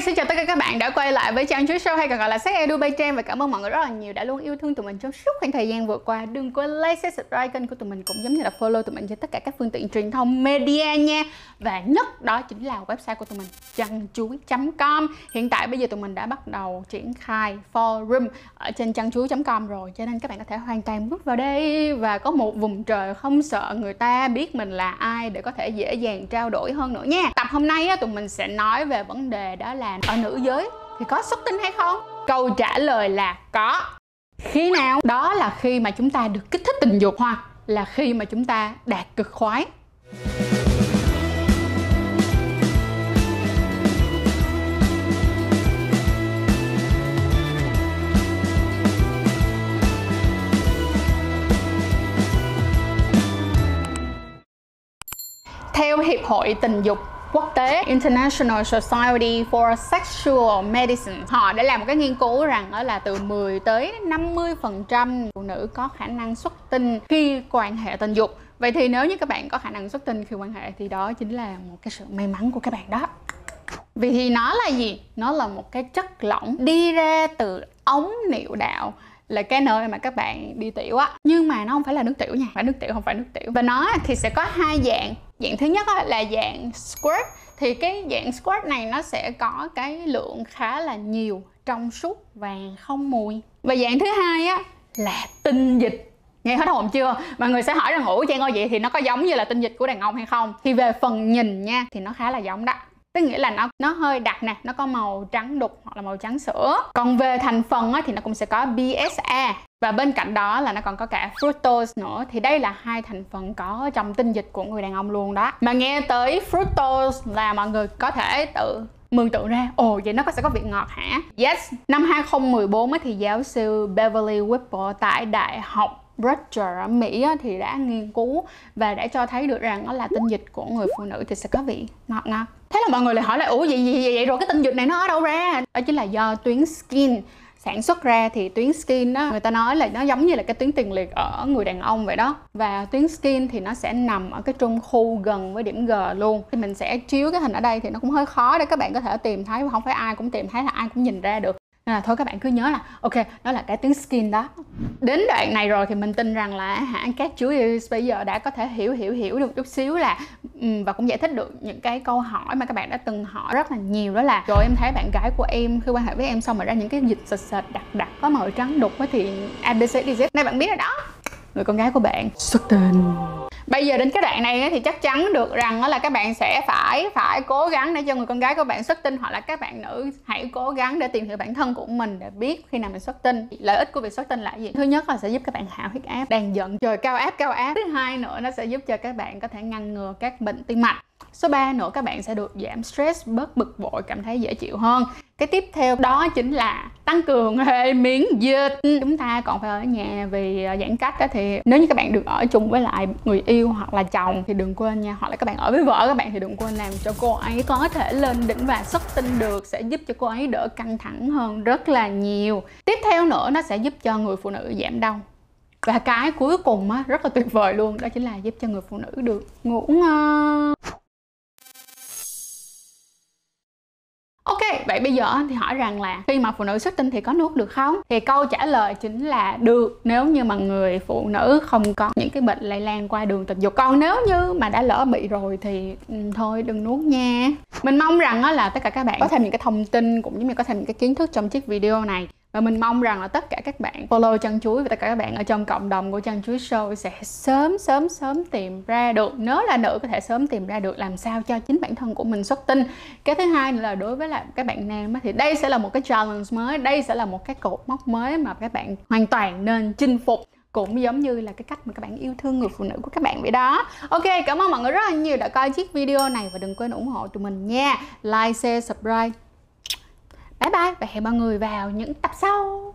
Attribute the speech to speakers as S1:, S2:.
S1: Hi, xin chào tất cả các bạn đã quay lại với Trang Chuối Show hay còn gọi là sách Edu Bay Trang và cảm ơn mọi người rất là nhiều đã luôn yêu thương tụi mình trong suốt khoảng thời gian vừa qua. Đừng quên like, share, subscribe kênh của tụi mình cũng giống như là follow tụi mình trên tất cả các phương tiện truyền thông media nha. Và nhất đó chính là website của tụi mình trang chuối.com. Hiện tại bây giờ tụi mình đã bắt đầu triển khai forum ở trên trang chuối.com rồi cho nên các bạn có thể hoàn toàn bước vào đây và có một vùng trời không sợ người ta biết mình là ai để có thể dễ dàng trao đổi hơn nữa nha. Tập hôm nay á, tụi mình sẽ nói về vấn đề đó là ở nữ giới thì có xuất tinh hay không? Câu trả lời là có. Khi nào? Đó là khi mà chúng ta được kích thích tình dục hoặc là khi mà chúng ta đạt cực khoái. Theo Hiệp hội Tình dục quốc tế International Society for Sexual Medicine. Họ đã làm một cái nghiên cứu rằng đó là từ 10 tới 50% phụ nữ có khả năng xuất tinh khi quan hệ tình dục. Vậy thì nếu như các bạn có khả năng xuất tinh khi quan hệ thì đó chính là một cái sự may mắn của các bạn đó. Vì thì nó là gì? Nó là một cái chất lỏng đi ra từ ống niệu đạo là cái nơi mà các bạn đi tiểu á. Nhưng mà nó không phải là nước tiểu nha phải nước tiểu không phải nước tiểu. Và nó thì sẽ có hai dạng. Dạng thứ nhất là dạng squirt. Thì cái dạng squirt này nó sẽ có cái lượng khá là nhiều trong suốt vàng không mùi. Và dạng thứ hai á, là tinh dịch. Nghe hết hồn chưa? Mà người sẽ hỏi rằng, ủa, trang ơi, vậy thì nó có giống như là tinh dịch của đàn ông hay không? Thì về phần nhìn nha, thì nó khá là giống đó tức nghĩa là nó nó hơi đặc nè nó có màu trắng đục hoặc là màu trắng sữa. Còn về thành phần á, thì nó cũng sẽ có BSA và bên cạnh đó là nó còn có cả fructose nữa. Thì đây là hai thành phần có trong tinh dịch của người đàn ông luôn đó. Mà nghe tới fructose là mọi người có thể tự mường tượng ra ồ vậy nó có sẽ có vị ngọt hả? Yes. Năm 2014 thì giáo sư Beverly Whipple tại đại học Bridger ở Mỹ thì đã nghiên cứu và đã cho thấy được rằng đó là tinh dịch của người phụ nữ thì sẽ có vị ngọt ngọt thế là mọi người lại hỏi là ủa vậy, vậy, vậy, vậy rồi cái tinh dịch này nó ở đâu ra? Đó chính là do tuyến skin sản xuất ra. Thì tuyến skin đó người ta nói là nó giống như là cái tuyến tiền liệt ở người đàn ông vậy đó. Và tuyến skin thì nó sẽ nằm ở cái trung khu gần với điểm G luôn. Thì mình sẽ chiếu cái hình ở đây thì nó cũng hơi khó để các bạn có thể tìm thấy và không phải ai cũng tìm thấy là ai cũng nhìn ra được nên là thôi các bạn cứ nhớ là, ok, đó là cái tiếng skin đó. Đến đoạn này rồi thì mình tin rằng là hả, các chú yêu bây giờ đã có thể hiểu hiểu hiểu được chút xíu là và cũng giải thích được những cái câu hỏi mà các bạn đã từng hỏi rất là nhiều. Đó là, rồi em thấy bạn gái của em khi quan hệ với em xong rồi ra những cái dịch sệt sệt đặc đặc có màu trắng đục thì abc dz nay bạn biết rồi đó. Người con gái của bạn. Xuất tình bây giờ đến cái đoạn này thì chắc chắn được rằng là các bạn sẽ phải phải cố gắng để cho người con gái của bạn xuất tinh, hoặc là các bạn nữ hãy cố gắng để tìm hiểu bản thân của mình để biết khi nào mình xuất tinh. Lợi ích của việc xuất tinh là gì? Thứ nhất là sẽ giúp các bạn hạ huyết áp đang giận. Trời, cao áp cao áp. Thứ hai nữa, nó sẽ giúp cho các bạn có thể ngăn ngừa các bệnh tim mạch số 3 nữa các bạn sẽ được giảm stress bớt bực bội cảm thấy dễ chịu hơn. Cái tiếp theo đó chính là tăng cường hệ miễn dịch. Ừ, chúng ta còn phải ở nhà vì ờ, giãn cách đó thì nếu như các bạn được ở chung với lại người yêu hoặc là chồng thì đừng quên nha hoặc là các bạn ở với vợ các bạn thì đừng quên làm cho cô ấy có thể lên đỉnh và xuất tinh được sẽ giúp cho cô ấy đỡ căng thẳng hơn rất là nhiều. Tiếp theo nữa nó sẽ giúp cho người phụ nữ giảm đau. Và cái cuối cùng á, rất là tuyệt vời luôn đó chính là giúp cho người phụ nữ được ngủ ngon. Vậy bây giờ thì hỏi rằng là khi mà phụ nữ xuất tinh thì có nuốt được không? Thì câu trả lời chính là được, nếu như mà người phụ nữ không có những cái bệnh lây lan qua đường tình dục. Còn nếu như mà đã lỡ bị rồi thì ừ, thôi đừng nuốt nha. Mình mong rằng là tất cả các bạn có thêm những cái thông tin cũng như có thêm những cái kiến thức trong chiếc video này và mình mong rằng là tất cả các bạn follow chăn chuối và tất cả các bạn ở trong cộng đồng của chăn chuối show sẽ sớm sớm sớm tìm ra được. Nếu là nữ có thể sớm tìm ra được làm sao cho chính bản thân của mình xuất tinh. Cái thứ hai là đối với là các bạn nam thì đây sẽ là một cái challenge mới, đây sẽ là một cái cột mốc mới mà các bạn hoàn toàn nên chinh phục. Cũng giống như là cái cách mà các bạn yêu thương người phụ nữ của các bạn vậy đó. Ok, cảm ơn mọi người rất là nhiều đã coi chiếc video này và đừng quên ủng hộ tụi mình nha. Like, share, subscribe bye bye và hẹn mọi người vào những tập sau.